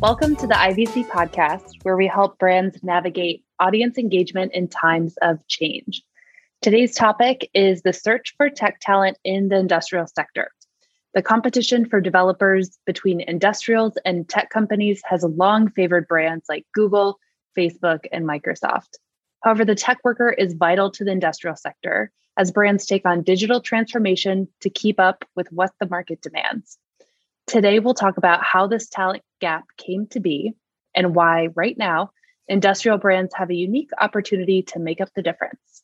Welcome to the IVC podcast, where we help brands navigate audience engagement in times of change. Today's topic is the search for tech talent in the industrial sector. The competition for developers between industrials and tech companies has long favored brands like Google, Facebook, and Microsoft. However, the tech worker is vital to the industrial sector as brands take on digital transformation to keep up with what the market demands. Today, we'll talk about how this talent gap came to be and why, right now, industrial brands have a unique opportunity to make up the difference.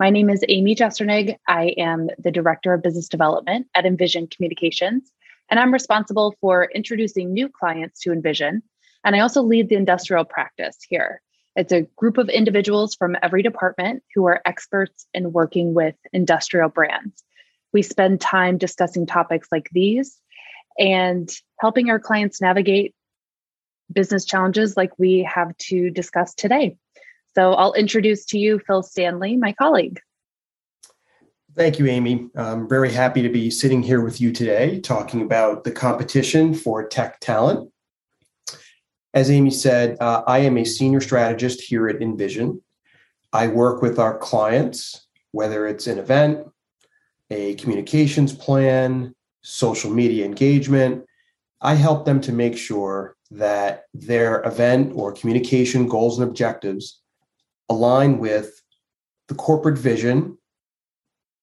My name is Amy Jesternig. I am the Director of Business Development at Invision Communications, and I'm responsible for introducing new clients to Invision. And I also lead the industrial practice here. It's a group of individuals from every department who are experts in working with industrial brands. We spend time discussing topics like these and helping our clients navigate business challenges like we have to discuss today. So I'll introduce to you Phil Stanley, my colleague. Thank you, Amy. I'm very happy to be sitting here with you today talking about the competition for tech talent. As Amy said, uh, I am a senior strategist here at Invision. I work with our clients, whether it's an event, a communications plan, social media engagement. I help them to make sure that their event or communication goals and objectives align with the corporate vision,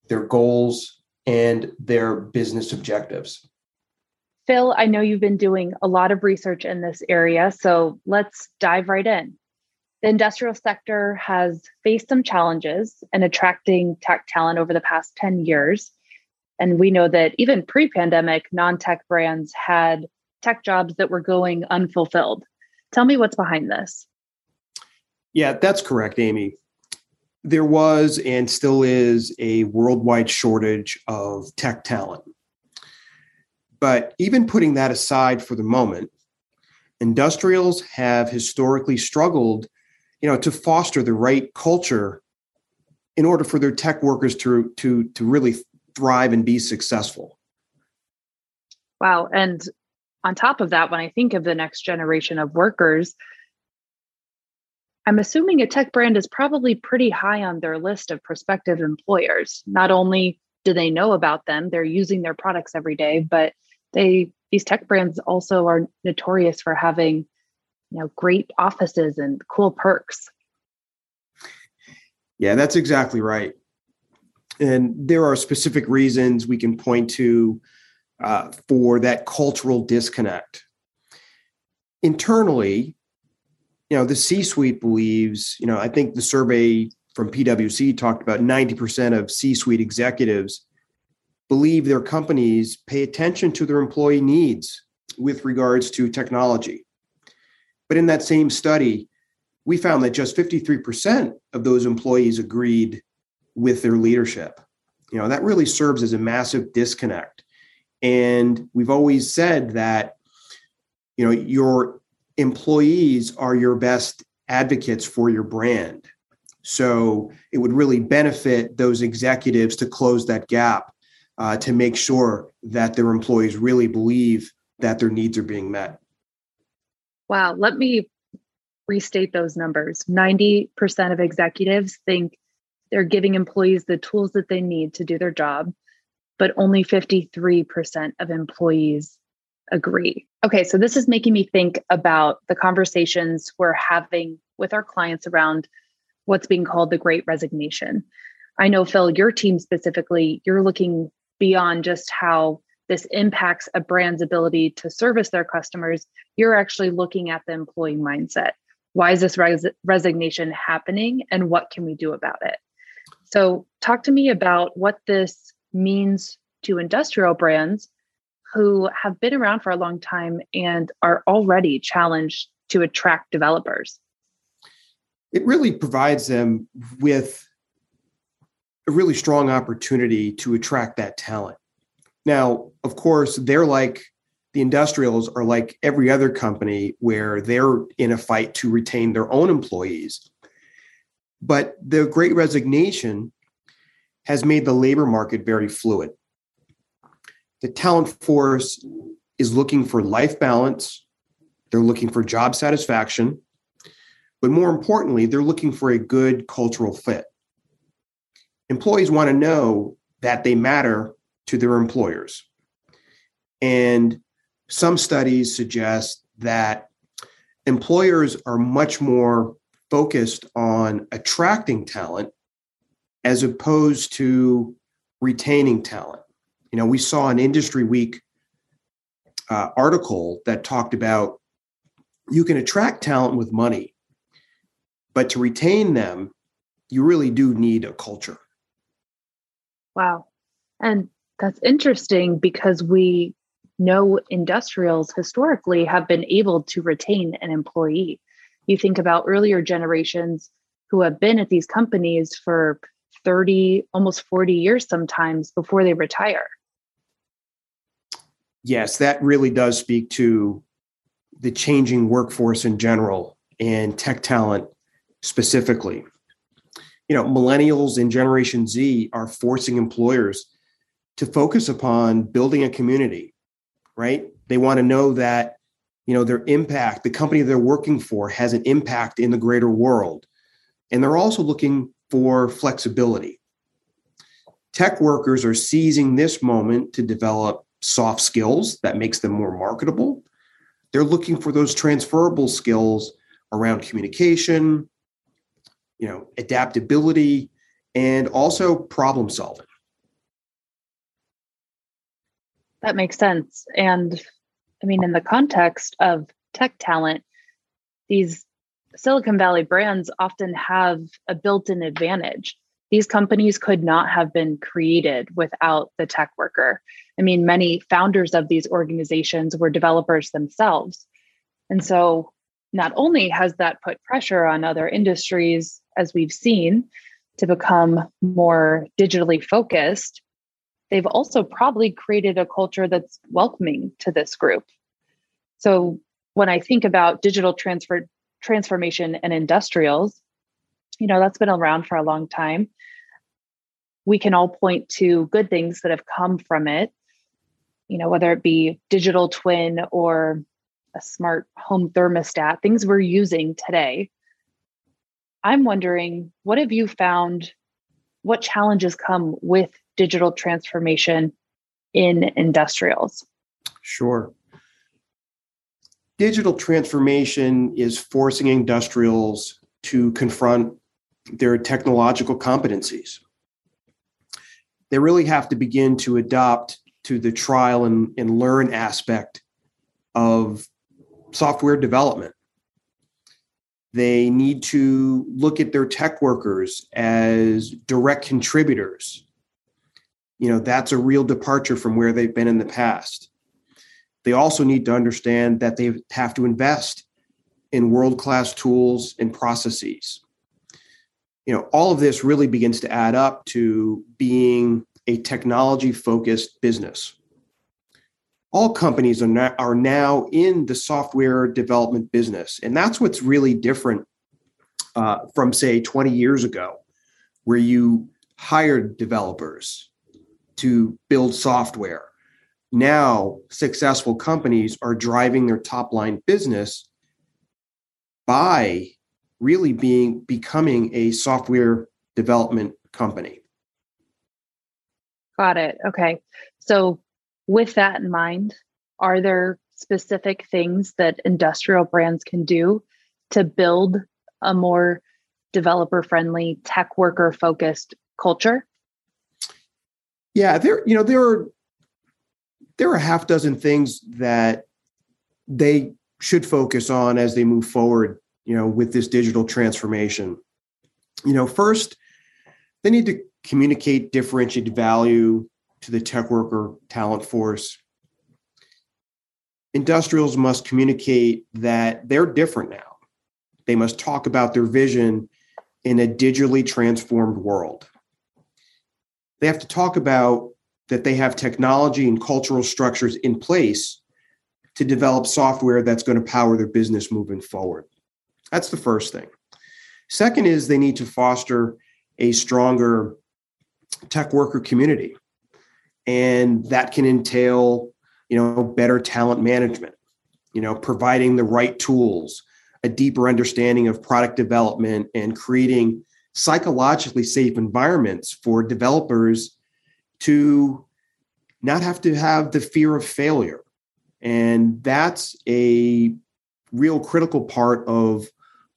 their goals, and their business objectives. Phil, I know you've been doing a lot of research in this area, so let's dive right in. The industrial sector has faced some challenges in attracting tech talent over the past 10 years. And we know that even pre pandemic, non tech brands had tech jobs that were going unfulfilled. Tell me what's behind this. Yeah, that's correct, Amy. There was and still is a worldwide shortage of tech talent. But even putting that aside for the moment, industrials have historically struggled you know to foster the right culture in order for their tech workers to to to really thrive and be successful. Wow. And on top of that when i think of the next generation of workers i'm assuming a tech brand is probably pretty high on their list of prospective employers. Not only do they know about them they're using their products every day but they these tech brands also are notorious for having you know great offices and cool perks. Yeah that's exactly right. And there are specific reasons we can point to uh, for that cultural disconnect. Internally you know the c suite believes you know i think the survey from pwc talked about 90% of c suite executives believe their companies pay attention to their employee needs with regards to technology but in that same study, we found that just 53% of those employees agreed with their leadership. You know, that really serves as a massive disconnect. And we've always said that, you know, your employees are your best advocates for your brand. So it would really benefit those executives to close that gap uh, to make sure that their employees really believe that their needs are being met. Wow. Let me restate those numbers 90% of executives think they're giving employees the tools that they need to do their job, but only 53% of employees agree. Okay, so this is making me think about the conversations we're having with our clients around what's being called the great resignation. I know, Phil, your team specifically, you're looking beyond just how this impacts a brand's ability to service their customers, you're actually looking at the employee mindset. Why is this res- resignation happening and what can we do about it? So, talk to me about what this means to industrial brands who have been around for a long time and are already challenged to attract developers. It really provides them with a really strong opportunity to attract that talent. Now, of course, they're like the industrials are like every other company where they're in a fight to retain their own employees. But the great resignation has made the labor market very fluid. The talent force is looking for life balance, they're looking for job satisfaction, but more importantly, they're looking for a good cultural fit. Employees want to know that they matter to their employers. And some studies suggest that employers are much more focused on attracting talent as opposed to retaining talent. You know, we saw an Industry Week uh, article that talked about you can attract talent with money, but to retain them, you really do need a culture. Wow. And that's interesting because we know industrials historically have been able to retain an employee. You think about earlier generations who have been at these companies for 30, almost 40 years sometimes before they retire. Yes, that really does speak to the changing workforce in general and tech talent specifically. You know, millennials and Generation Z are forcing employers to focus upon building a community, right? They want to know that, you know, their impact, the company they're working for has an impact in the greater world. And they're also looking for flexibility. Tech workers are seizing this moment to develop soft skills that makes them more marketable. They're looking for those transferable skills around communication, you know, adaptability, and also problem solving. That makes sense. And I mean, in the context of tech talent, these Silicon Valley brands often have a built in advantage. These companies could not have been created without the tech worker. I mean, many founders of these organizations were developers themselves. And so, not only has that put pressure on other industries, as we've seen, to become more digitally focused, they've also probably created a culture that's welcoming to this group. So, when I think about digital transfer transformation and industrials, you know, that's been around for a long time. We can all point to good things that have come from it, you know, whether it be digital twin or a smart home thermostat, things we're using today. I'm wondering, what have you found? What challenges come with digital transformation in industrials? Sure digital transformation is forcing industrials to confront their technological competencies. They really have to begin to adopt to the trial and, and learn aspect of software development. They need to look at their tech workers as direct contributors. You know, that's a real departure from where they've been in the past. They also need to understand that they have to invest in world class tools and processes. You know, all of this really begins to add up to being a technology focused business. All companies are now, are now in the software development business. And that's what's really different uh, from, say, 20 years ago, where you hired developers to build software now successful companies are driving their top line business by really being becoming a software development company. Got it. Okay. So with that in mind, are there specific things that industrial brands can do to build a more developer friendly tech worker focused culture? Yeah, there you know there are there are a half dozen things that they should focus on as they move forward you know with this digital transformation. You know first they need to communicate differentiated value to the tech worker talent force. Industrials must communicate that they're different now. They must talk about their vision in a digitally transformed world they have to talk about that they have technology and cultural structures in place to develop software that's going to power their business moving forward. That's the first thing. Second is they need to foster a stronger tech worker community. And that can entail you know, better talent management, you know, providing the right tools, a deeper understanding of product development, and creating psychologically safe environments for developers to not have to have the fear of failure. And that's a real critical part of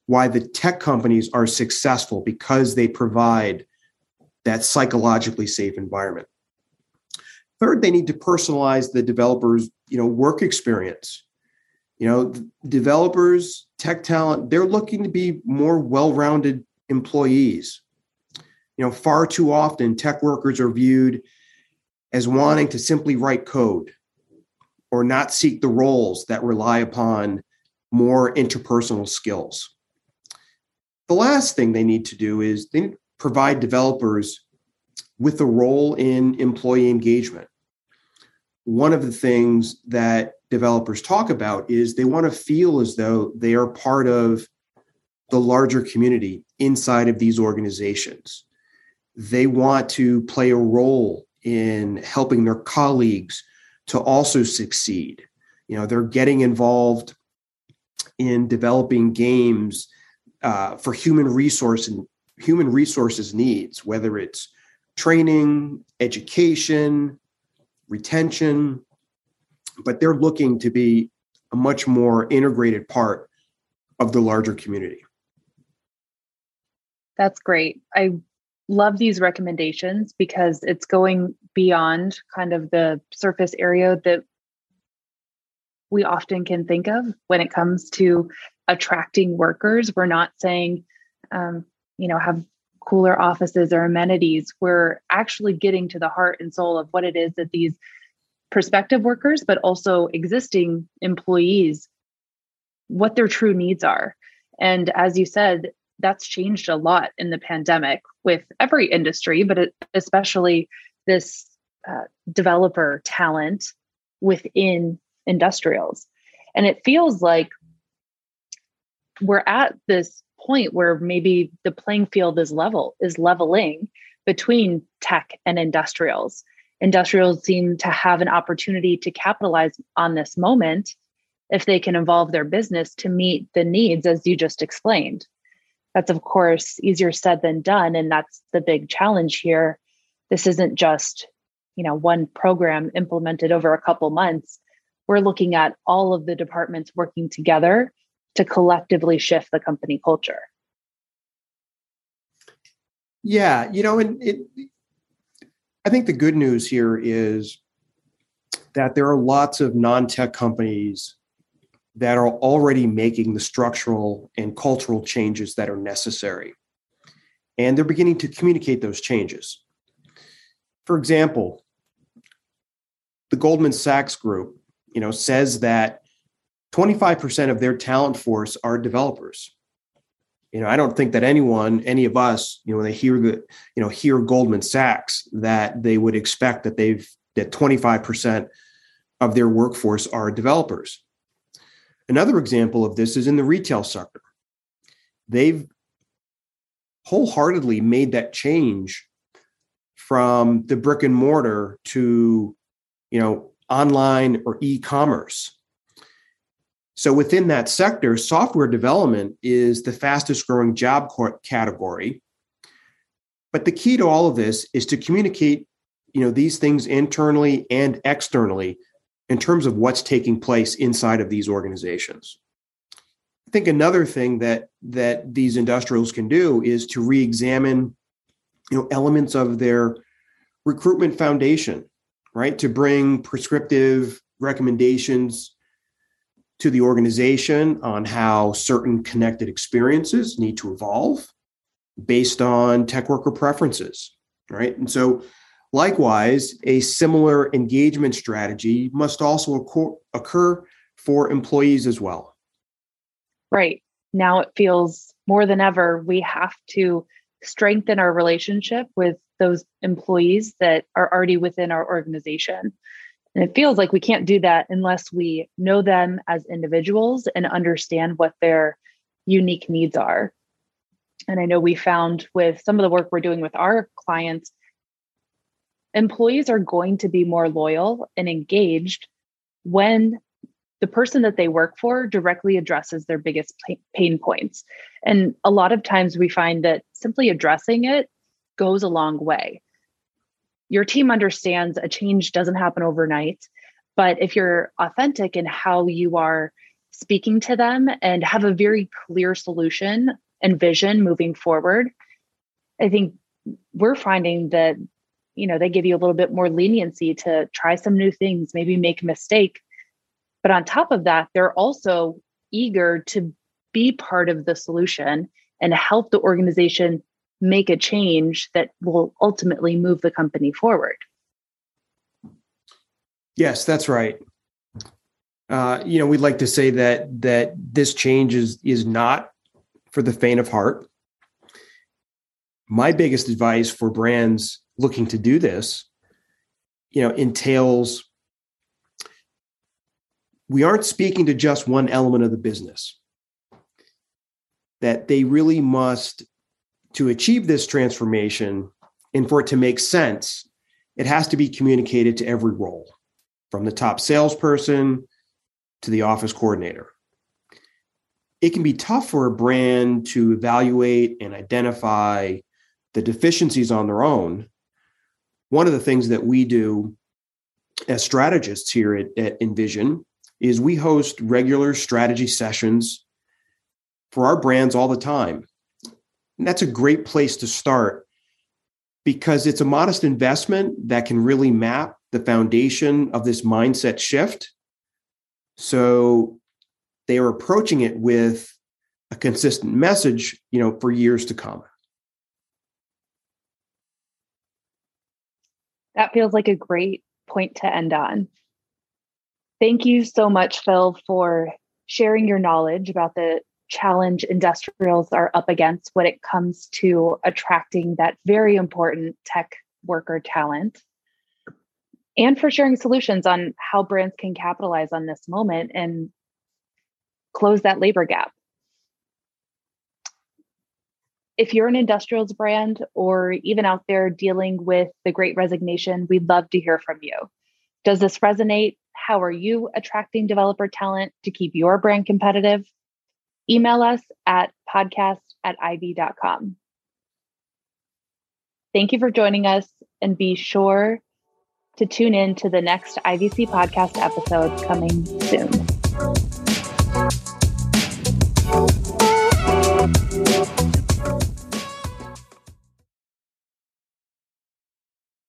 why the tech companies are successful because they provide that psychologically safe environment. Third, they need to personalize the developers, you know, work experience. You know, developers, tech talent, they're looking to be more well-rounded employees. You know, far too often tech workers are viewed as wanting to simply write code or not seek the roles that rely upon more interpersonal skills. The last thing they need to do is they need provide developers with a role in employee engagement. One of the things that developers talk about is they want to feel as though they are part of the larger community inside of these organizations. They want to play a role in helping their colleagues to also succeed. You know, they're getting involved in developing games uh, for human resource and human resources needs, whether it's training, education, retention, but they're looking to be a much more integrated part of the larger community. That's great. I love these recommendations because it's going beyond kind of the surface area that we often can think of when it comes to attracting workers. We're not saying, um, you know, have cooler offices or amenities. We're actually getting to the heart and soul of what it is that these prospective workers, but also existing employees, what their true needs are. And as you said, that's changed a lot in the pandemic with every industry, but especially this uh, developer talent within industrials. And it feels like we're at this point where maybe the playing field is level, is leveling between tech and industrials. Industrials seem to have an opportunity to capitalize on this moment if they can evolve their business to meet the needs as you just explained. That's, of course, easier said than done. And that's the big challenge here. This isn't just you know one program implemented over a couple months we're looking at all of the departments working together to collectively shift the company culture yeah you know and it i think the good news here is that there are lots of non-tech companies that are already making the structural and cultural changes that are necessary. And they're beginning to communicate those changes. For example the goldman sachs group you know says that 25% of their talent force are developers. You know i don't think that anyone any of us you know when they hear the you know hear goldman sachs that they would expect that they've that 25% of their workforce are developers another example of this is in the retail sector they've wholeheartedly made that change from the brick and mortar to you know online or e-commerce so within that sector, software development is the fastest growing job category. But the key to all of this is to communicate, you know, these things internally and externally in terms of what's taking place inside of these organizations. I think another thing that that these industrials can do is to re-examine, you know, elements of their recruitment foundation, right? To bring prescriptive recommendations to the organization on how certain connected experiences need to evolve based on tech worker preferences, right? And so, likewise, a similar engagement strategy must also occur for employees as well. Right. Now it feels more than ever we have to strengthen our relationship with those employees that are already within our organization. And it feels like we can't do that unless we know them as individuals and understand what their unique needs are. And I know we found with some of the work we're doing with our clients, employees are going to be more loyal and engaged when the person that they work for directly addresses their biggest pain points. And a lot of times we find that simply addressing it goes a long way. Your team understands a change doesn't happen overnight, but if you're authentic in how you are speaking to them and have a very clear solution and vision moving forward, I think we're finding that you know they give you a little bit more leniency to try some new things, maybe make a mistake. But on top of that, they're also eager to be part of the solution and help the organization make a change that will ultimately move the company forward. Yes, that's right. Uh, you know, we'd like to say that that this change is is not for the faint of heart. My biggest advice for brands looking to do this, you know, entails we aren't speaking to just one element of the business. That they really must, to achieve this transformation and for it to make sense, it has to be communicated to every role, from the top salesperson to the office coordinator. It can be tough for a brand to evaluate and identify the deficiencies on their own. One of the things that we do as strategists here at, at Invision is we host regular strategy sessions for our brands all the time. And that's a great place to start because it's a modest investment that can really map the foundation of this mindset shift. So they are approaching it with a consistent message, you know, for years to come. That feels like a great point to end on. Thank you so much, Phil, for sharing your knowledge about the challenge industrials are up against when it comes to attracting that very important tech worker talent and for sharing solutions on how brands can capitalize on this moment and close that labor gap. If you're an industrials brand or even out there dealing with the great resignation, we'd love to hear from you. Does this resonate? How are you attracting developer talent to keep your brand competitive? Email us at podcast at ivc.com. Thank you for joining us and be sure to tune in to the next IVC podcast episode coming soon.